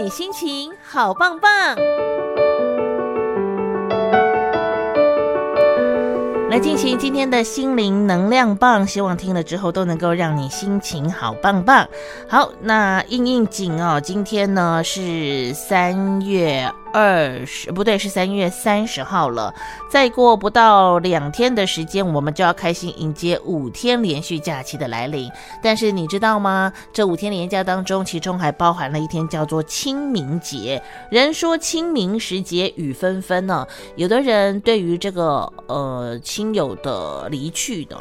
你心情好棒棒。来进行今天的心灵能量棒，希望听了之后都能够让你心情好棒棒。好，那应应景哦，今天呢是三月二十，不对，是三月三十号了。再过不到两天的时间，我们就要开心迎接五天连续假期的来临。但是你知道吗？这五天连假当中，其中还包含了一天叫做清明节。人说清明时节雨纷纷呢，有的人对于这个呃。亲友的离去的，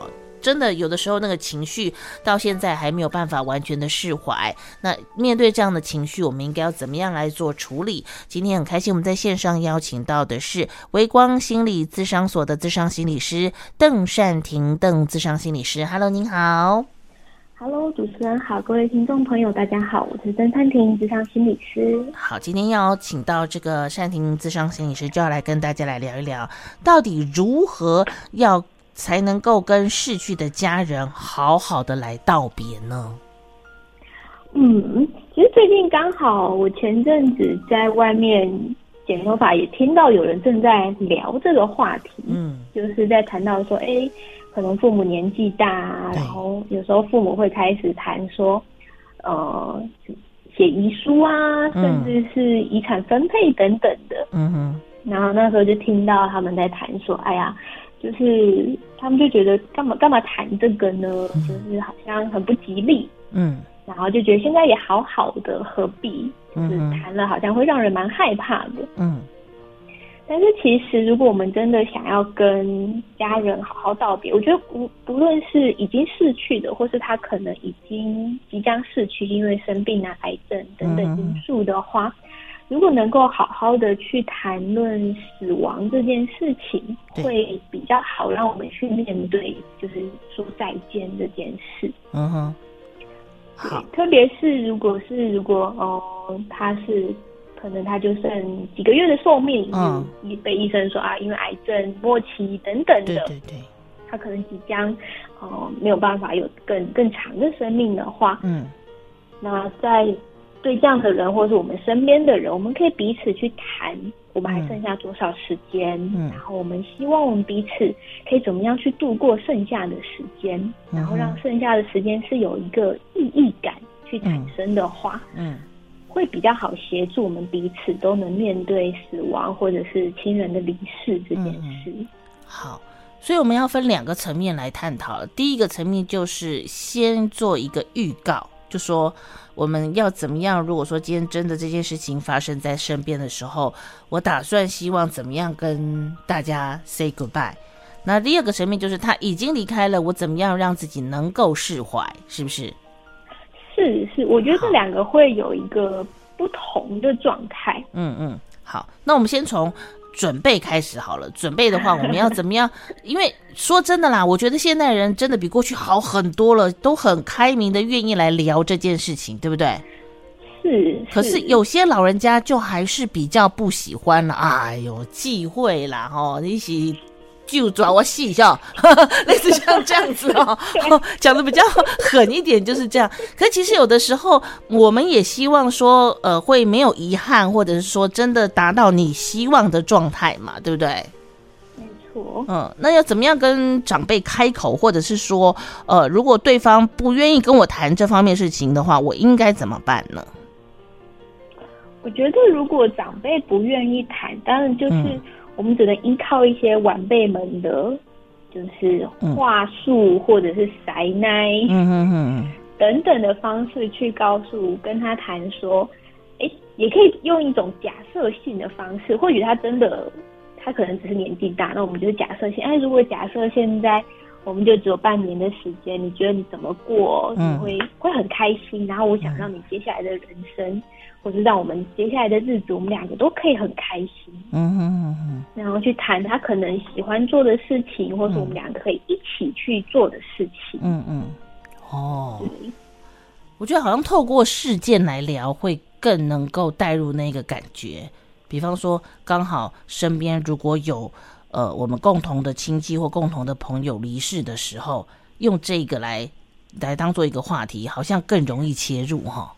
真的有的时候那个情绪到现在还没有办法完全的释怀。那面对这样的情绪，我们应该要怎么样来做处理？今天很开心，我们在线上邀请到的是微光心理咨商所的咨商心理师邓善婷，邓咨商心理师。Hello，您好。Hello，主持人好，各位听众朋友，大家好，我是邓善婷，智商心理师。好，今天要请到这个善婷智商心理师，就要来跟大家来聊一聊，到底如何要才能够跟逝去的家人好好的来道别呢？嗯，其实最近刚好我前阵子在外面剪头发，也听到有人正在聊这个话题，嗯，就是在谈到说，哎。可能父母年纪大，然后有时候父母会开始谈说，呃，写遗书啊，甚至是遗产分配等等的。嗯哼。然后那时候就听到他们在谈说，哎呀，就是他们就觉得干嘛干嘛谈这个呢？就是好像很不吉利。嗯。然后就觉得现在也好好的，何必？就是谈了好像会让人蛮害怕的。嗯。但是其实，如果我们真的想要跟家人好好道别，我觉得不不论是已经逝去的，或是他可能已经即将逝去，因为生病啊、癌症等等因素的话，嗯、如果能够好好的去谈论死亡这件事情，会比较好，让我们去面对，就是说再见这件事。嗯哼，好，特别是如果是如果哦、呃，他是。可能他就剩几个月的寿命，嗯，被医生说啊，因为癌症末期等等的，对对对，他可能即将，呃，没有办法有更更长的生命的话，嗯，那在对这样的人，或者是我们身边的人，我们可以彼此去谈，我们还剩下多少时间，嗯，然后我们希望我们彼此可以怎么样去度过剩下的时间，嗯，然后让剩下的时间是有一个意义感去产生的话，嗯。嗯会比较好协助我们彼此都能面对死亡或者是亲人的离世这件事。嗯。好，所以我们要分两个层面来探讨。第一个层面就是先做一个预告，就说我们要怎么样。如果说今天真的这件事情发生在身边的时候，我打算希望怎么样跟大家 say goodbye。那第二个层面就是他已经离开了，我怎么样让自己能够释怀，是不是？是是，我觉得这两个会有一个不同的状态。嗯嗯，好，那我们先从准备开始好了。准备的话，我们要怎么样？因为说真的啦，我觉得现代人真的比过去好很多了，都很开明的，愿意来聊这件事情，对不对？是。可是有些老人家就还是比较不喜欢了。哎呦，忌讳啦，哦，一起。就抓我戏一下，类似像这样子哦，讲的比较狠一点就是这样。可其实有的时候，我们也希望说，呃，会没有遗憾，或者是说真的达到你希望的状态嘛，对不对？没错。嗯，那要怎么样跟长辈开口，或者是说，呃，如果对方不愿意跟我谈这方面事情的话，我应该怎么办呢？我觉得如果长辈不愿意谈，当然就是。嗯我们只能依靠一些晚辈们的，就是话术或者是塞奶，嗯等等的方式去告诉跟他谈说，哎，也可以用一种假设性的方式，或许他真的，他可能只是年纪大，那我们就是假设性，哎，如果假设现在我们就只有半年的时间，你觉得你怎么过，你会会很开心，然后我想让你接下来的人生。或是让我们接下来的日子，我们两个都可以很开心。嗯哼嗯哼，然后去谈他可能喜欢做的事情，或是我们两个可以一起去做的事情。嗯嗯，哦，对，我觉得好像透过事件来聊，会更能够带入那个感觉。比方说，刚好身边如果有呃我们共同的亲戚或共同的朋友离世的时候，用这个来来当做一个话题，好像更容易切入哈。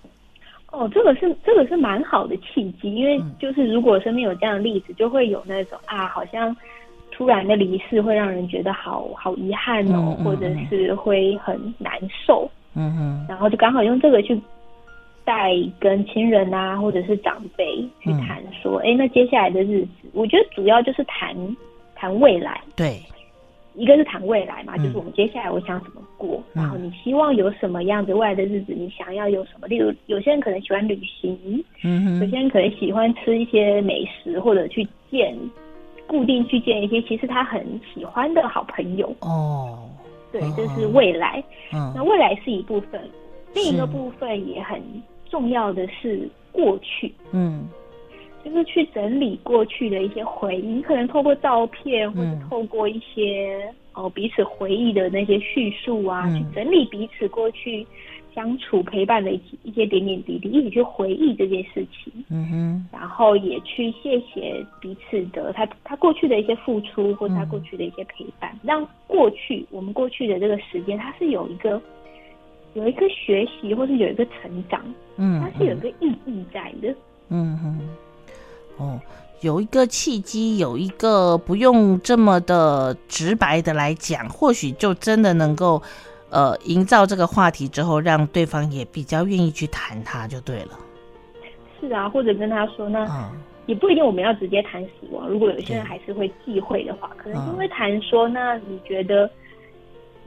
哦，这个是这个是蛮好的契机，因为就是如果身边有这样的例子，就会有那种啊，好像突然的离世会让人觉得好好遗憾哦，嗯嗯嗯，或者是会很难受。嗯哼，然后就刚好用这个去带跟亲人啊，或者是长辈去谈说，哎、嗯，那接下来的日子，我觉得主要就是谈谈未来。对。一个是谈未来嘛，就是我们接下来我想怎么过，嗯、然后你希望有什么样子未来的日子，你想要有什么？例如有些人可能喜欢旅行，嗯，有些人可能喜欢吃一些美食，或者去见固定去见一些其实他很喜欢的好朋友。哦，对，这是未来。嗯，那未来是一部分，另一个部分也很重要的是过去。嗯。就是去整理过去的一些回忆，可能透过照片，或者透过一些、嗯、哦彼此回忆的那些叙述啊，嗯、去整理彼此过去相处陪伴的一一些点点滴滴，一起去回忆这件事情。嗯哼，然后也去谢谢彼此的他他过去的一些付出，或者他过去的一些陪伴，嗯、让过去我们过去的这个时间，它是有一个有一个学习，或是有一个成长。嗯，它是有一个意义在的。嗯哼。哦，有一个契机，有一个不用这么的直白的来讲，或许就真的能够，呃，营造这个话题之后，让对方也比较愿意去谈他，就对了。是啊，或者跟他说，那、嗯、也不一定我们要直接谈死亡。如果有些人还是会忌讳的话，可能就会谈说，那你觉得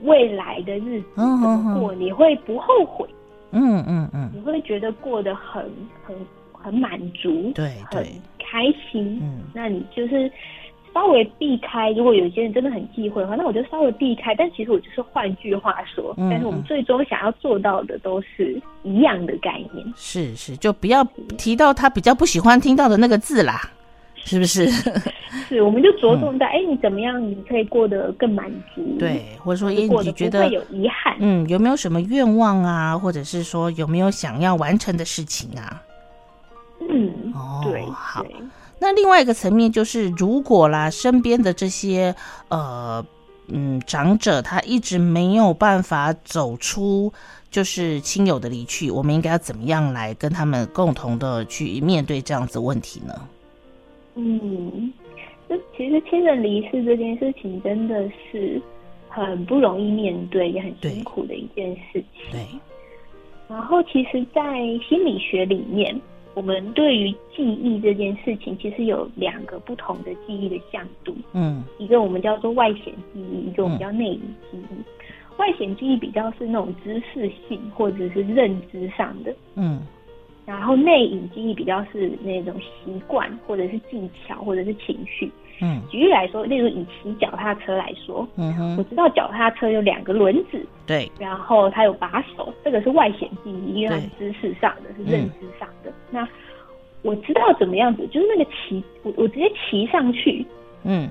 未来的日子怎么过？你会不后悔？嗯嗯嗯，你会觉得过得很很很满足？对对。开心，嗯，那你就是稍微避开。如果有些人真的很忌讳的话，那我就稍微避开。但其实我就是换句话说，嗯，但是我们最终想要做到的都是一样的概念。是是，就不要提到他比较不喜欢听到的那个字啦，是不是？是，我们就着重在，哎，嗯，你怎么样，你可以过得更满足？对，或者说，哎，你觉得有遗憾？嗯，有没有什么愿望啊？或者是说，有没有想要完成的事情啊？嗯，哦，对，好。那另外一个层面就是，如果啦，身边的这些呃，嗯，长者他一直没有办法走出，就是亲友的离去，我们应该要怎么样来跟他们共同的去面对这样子问题呢？嗯，就其实亲人离世这件事情真的是很不容易面对，也很辛苦的一件事情。对。对，然后，其实，在心理学里面。我们对于记忆这件事情，其实有两个不同的记忆的向度。嗯，一个我们叫做外显记忆，一个我们叫内隐记忆。嗯、外显记忆比较是那种知识性或者是认知上的。嗯，然后内隐记忆比较是那种习惯或者是技巧或者是情绪。嗯，举例来说，例如以骑脚踏车来说，嗯哼，我知道脚踏车有两个轮子，对，然后它有把手，这个是外显记忆，因为它是知识上的，是认知上的。嗯、那我知道怎么样子，就是那个骑，我我直接骑上去，嗯，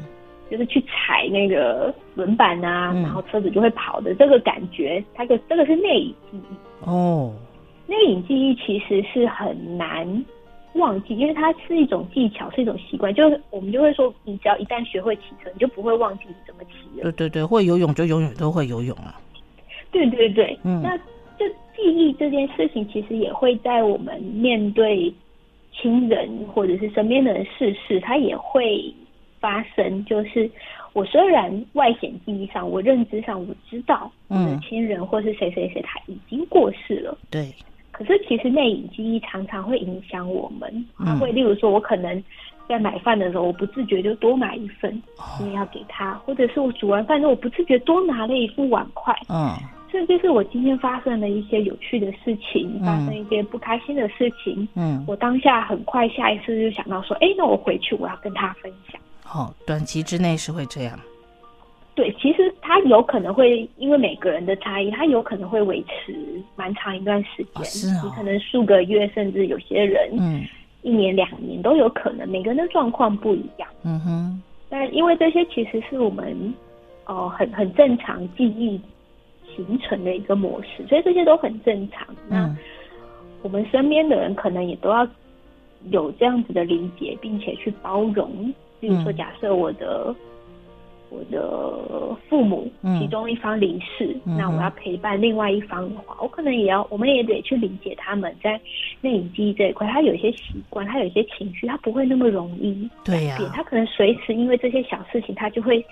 就是去踩那个轮板啊，嗯、然后车子就会跑的这个感觉，它个这个是内隐记忆。哦，内隐记忆其实是很难。忘记，因为它是一种技巧，是一种习惯。就是我们就会说，你只要一旦学会骑车，你就不会忘记你怎么骑了。对对对，会游泳就永远都会游泳啊。对对对，嗯，那这记忆这件事情，其实也会在我们面对亲人或者是身边的人逝世，它也会发生。就是我虽然外显记忆上，我认知上我知道我的亲人或是谁谁谁他已经过世了，对。可是其实内隐记忆常常会影响我们，他会例如说，我可能在买饭的时候，我不自觉就多买一份，因为要给他，或者是我煮完饭之后，我不自觉多拿了一副碗筷，嗯，甚至是我今天发生了一些有趣的事情，发生一些不开心的事情，嗯，我当下很快下一次就想到说，哎，那我回去我要跟他分享。好，短期之内是会这样。对，其实它有可能会因为每个人的差异，它有可能会维持蛮长一段时间。哦是哦、你可能数个月，甚至有些人，嗯，一年两年都有可能。每个人的状况不一样。嗯哼。但因为这些其实是我们哦、呃、很很正常记忆形成的一个模式，所以这些都很正常。那、嗯、我们身边的人可能也都要有这样子的理解，并且去包容。比如说，假设我的。我的父母其中一方离世，嗯、那我要陪伴另外一方的话，我可能也要，我们也得去理解他们在内隐记忆这一块，他有一些习惯，他有一些情绪，他不会那么容易对呀、啊，他可能随时因为这些小事情，他就会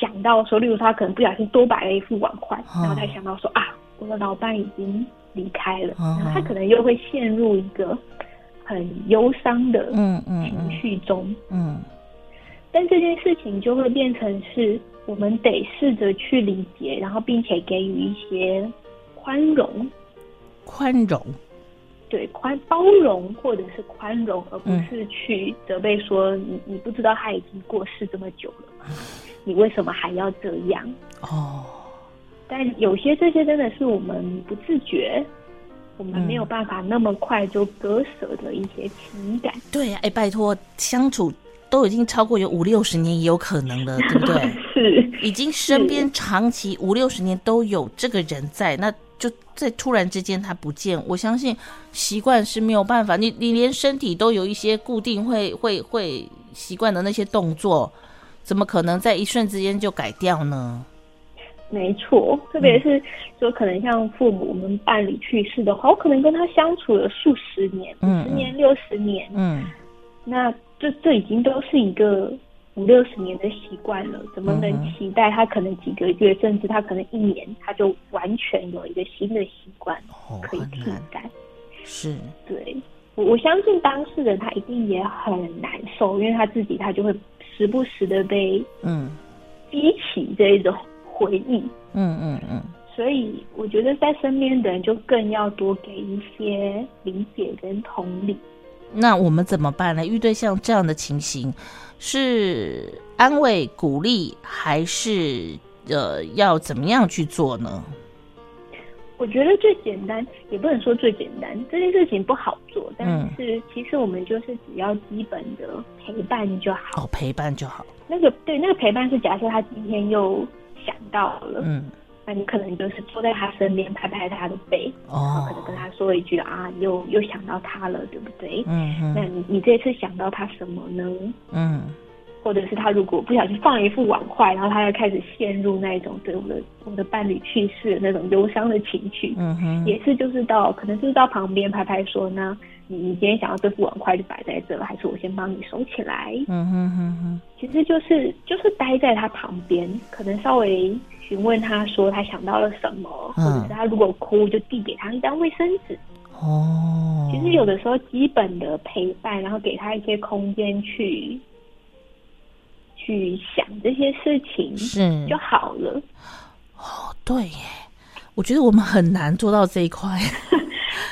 想到说，例如他可能不小心多摆了一副碗筷，哦、然后他想到说啊，我的老伴已经离开了，哦、然后他可能又会陷入一个很忧伤的情绪中，嗯。但这件事情就会变成是我们得试着去理解，然后并且给予一些宽容，宽容，对，宽包容或者是宽容，而不是去责备说你、嗯、你不知道他已经过世这么久了，你为什么还要这样？哦，但有些这些真的是我们不自觉，我们没有办法那么快就割舍的一些情感。对呀、啊，哎，拜托相处。都已经超过有五六十年也有可能了，对不对？是，已经身边长期五六十年都有这个人在，那就在突然之间他不见，我相信习惯是没有办法。你你连身体都有一些固定会会会习惯的那些动作，怎么可能在一瞬之间就改掉呢？没错，特别是说可能像父母，我们伴侣去世的话，我可能跟他相处了数十年，五十年、六十年，嗯，那。这这已经都是一个五六十年的习惯了，怎么能期待他可能几个月，嗯、甚至他可能一年，他就完全有一个新的习惯可以替代？哦、是，对，我我相信当事人他一定也很难受，因为他自己他就会时不时的被嗯。激起这一种回忆，嗯嗯嗯，所以我觉得在身边的人就更要多给一些理解跟同理。那我们怎么办呢？遇对像这样的情形，是安慰鼓励，还是呃要怎么样去做呢？我觉得最简单，也不能说最简单，这件事情不好做，但是其实我们就是只要基本的陪伴就好。哦，陪伴就好。那个对，那个陪伴是假设他今天又想到了，嗯。那你可能就是坐在他身边，拍拍他的背，哦，然后可能跟他说一句啊，又又想到他了，对不对？嗯嗯。那你你这次想到他什么呢？嗯。或者是他如果不小心放了一副碗筷，然后他又开始陷入那种对我的我的伴侣去世的那种忧伤的情绪，嗯哼，也是就是到可能就是到旁边拍拍说呢，你你今天想要这副碗筷就摆在这了，还是我先帮你收起来？嗯哼哼哼，其实就是就是待在他旁边，可能稍微询问他说他想到了什么，嗯、或者是他如果哭就递给他一张卫生纸。哦，其实有的时候基本的陪伴，然后给他一些空间去。去想这些事情是就好了。哦，对耶，我觉得我们很难做到这一块。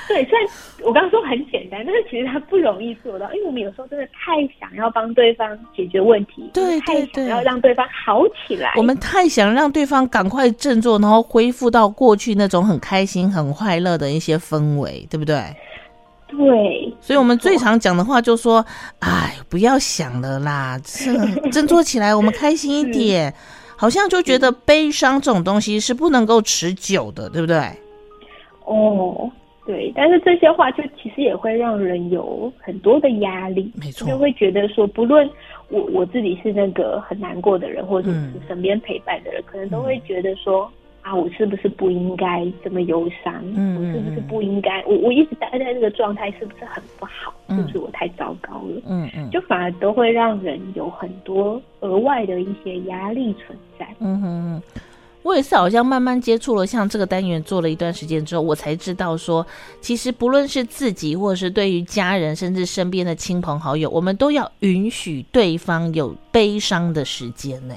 对，虽然我刚刚说很简单，但是其实它不容易做到，因为我们有时候真的太想要帮对方解决问题，对，对，对，太想要让对方好起来。我们太想让对方赶快振作，然后恢复到过去那种很开心、很快乐的一些氛围，对不对？对，所以我们最常讲的话就说，哎，不要想了啦，这 振作起来，我们开心一点。好像就觉得悲伤这种东西是不能够持久的，对不对？哦，对，但是这些话就其实也会让人有很多的压力，没错，就会觉得说，不论我我自己是那个很难过的人，或者是身边陪伴的人，嗯、可能都会觉得说。啊，我是不是不应该这么忧伤？嗯，我是不是不应该？我我一直待在这个状态，是不是很不好？嗯、是不是我太糟糕了？嗯嗯，就反而都会让人有很多额外的一些压力存在。嗯哼，我也是，好像慢慢接触了像这个单元，做了一段时间之后，我才知道说，其实不论是自己，或者是对于家人，甚至身边的亲朋好友，我们都要允许对方有悲伤的时间呢。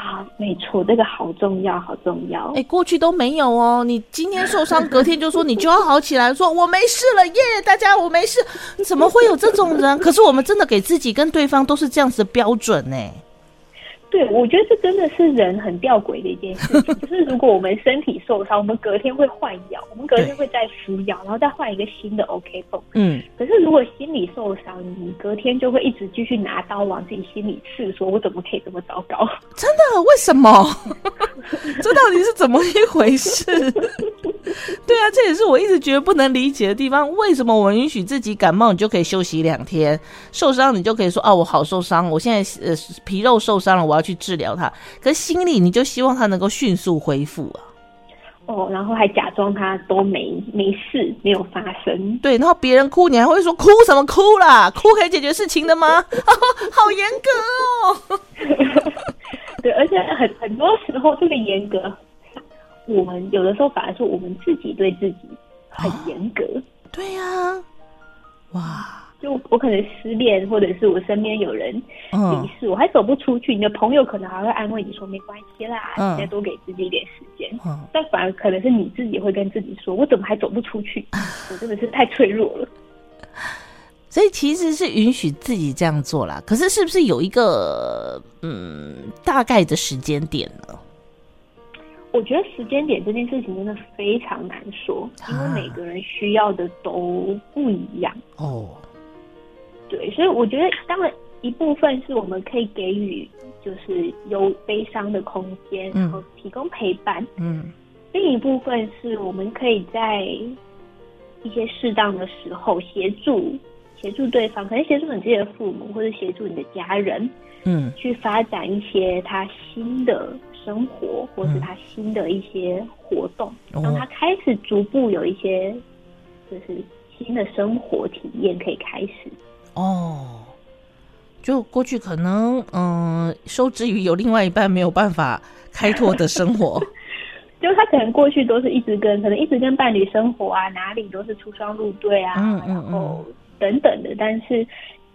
啊，没错，这个好重要，好重要。哎，过去都没有哦。你今天受伤，隔天就说你就要好起来，说我没事了耶，大家我没事。怎么会有这种人？可是我们真的给自己跟对方都是这样子的标准呢？对，我觉得这真的是人很吊诡的一件事情。就是如果我们身体受伤，我们隔天会换药，我们隔天会再服药，然后再换一个新的 OK 绷。嗯。可是如果心理受伤，你隔天就会一直继续拿刀往自己心里刺，说我怎么可以这么糟糕？真的？为什么？这到底是怎么一回事？对啊，这也是是我一直觉得不能理解的地方，为什么我允许自己感冒，你就可以休息两天；受伤，你就可以说哦，我好受伤，我现在呃皮肉受伤了，我要去治疗它。可是心里你就希望它能够迅速恢复啊。哦，然后还假装他都没没事，没有发生。对，然后别人哭，你还会说哭什么哭啦？哭可以解决事情的吗？好严格哦。对，而且很很多时候这个严格，我们有的时候反而是我们自己对自己很严格。哦、对呀、啊，哇。就我可能失恋，或者是我身边有人离世，嗯、我还走不出去。你的朋友可能还会安慰你说没关系啦，嗯、你再多给自己一点时间。嗯、但反而可能是你自己会跟自己说，我怎么还走不出去？我真的是太脆弱了。所以其实是允许自己这样做啦。可是是不是有一个嗯大概的时间点呢？我觉得时间点这件事情真的非常难说，因为每个人需要的都不一样哦。对，所以我觉得，当然一部分是我们可以给予，就是有悲伤的空间，然后提供陪伴。嗯，另一部分是我们可以在一些适当的时候协助协助对方，可能协助你自己的父母，或者协助你的家人，嗯，去发展一些他新的生活，或是他新的一些活动，让他开始逐步有一些就是新的生活体验可以开始。哦，就过去可能嗯，受制于有另外一半没有办法开拓的生活，就他可能过去都是一直跟可能一直跟伴侣生活啊，哪里都是出双入对啊，嗯嗯嗯，然后等等的。但是，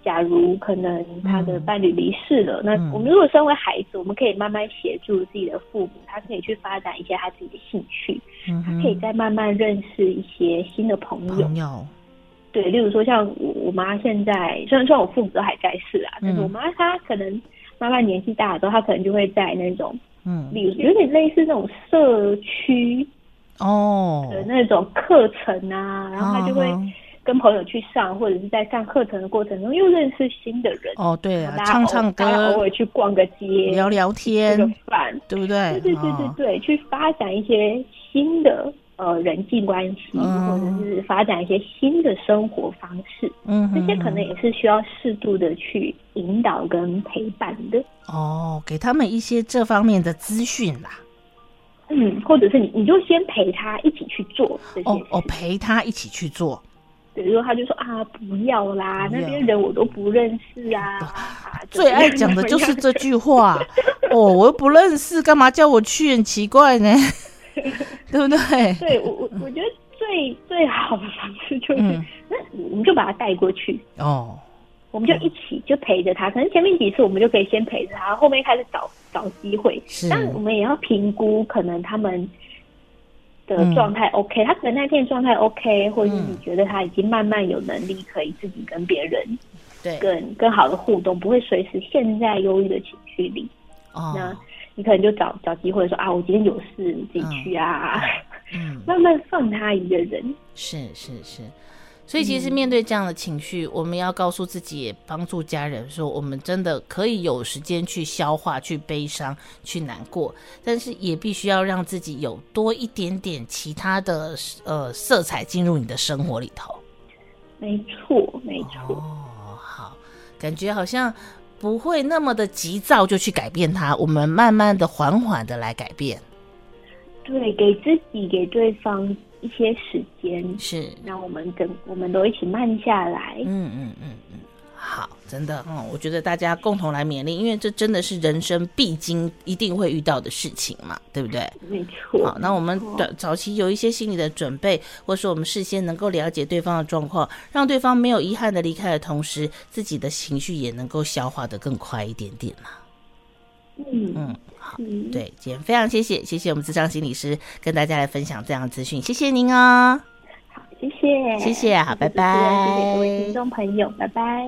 假如可能他的伴侣离世了，嗯、那我们如果身为孩子，我们可以慢慢协助自己的父母，他可以去发展一些他自己的兴趣，嗯、他可以再慢慢认识一些新的朋友。朋友。对，例如说像我我妈现在，虽然说我父母都还在世啊，但是我妈她可能慢慢年纪大了之后，她可能就会在那种，嗯，例如有点类似那种社区哦。的那种课程啊，然后她就会跟朋友去上，或者是在上课程的过程中又认识新的人哦，对啊，唱唱歌，偶尔去逛个街，聊聊天，吃个饭，对不对？对对对对对，去发展一些新的。呃，人际关系，或者是发展一些新的生活方式，嗯，这些可能也是需要适度的去引导跟陪伴的。哦，给他们一些这方面的资讯啦。嗯，或者是你，你就先陪他一起去做这些。哦哦，陪他一起去做。比如说，他就说啊，不要啦，要，那边人我都不认识啊。最爱讲的就是这句话。哦，我又不认识，干嘛叫我去？很奇怪呢。对不对？对我我我觉得最最好的方式就是，嗯、那我们就把他带过去哦，我们就一起就陪着他。可能前面几次我们就可以先陪着他，后面开始找找机会。是，但我们也要评估可能他们的状态 OK，、嗯、他可能那天状态 OK，或者是你觉得他已经慢慢有能力可以自己跟别人对更更好的互动，不会随时陷在忧郁的情绪里。哦，那。你可能就找找机会说啊，我今天有事，你自己去啊。嗯，慢慢放他一个人。是是是，所以其实面对这样的情绪，嗯、我们要告诉自己，也帮助家人说，我们真的可以有时间去消化、去悲伤、去难过，但是也必须要让自己有多一点点其他的呃色彩进入你的生活里头。没错，没错。哦，好，感觉好像。不会那么的急躁就去改变它，我们慢慢的、缓缓的来改变。对，给自己、给对方一些时间，是让我们跟我们都一起慢下来。嗯嗯嗯嗯。好，真的，嗯，我觉得大家共同来勉励，因为这真的是人生必经、一定会遇到的事情嘛，对不对？没错。好，那我们的早期有一些心理的准备，或是我们事先能够了解对方的状况，让对方没有遗憾的离开的同时，自己的情绪也能够消化的更快一点点嘛。嗯嗯，好，对，今天非常谢谢，谢谢我们智商心理师跟大家来分享这样的资讯，谢谢您哦。好谢谢，谢谢，好，拜拜，谢谢各位听众朋友，拜拜。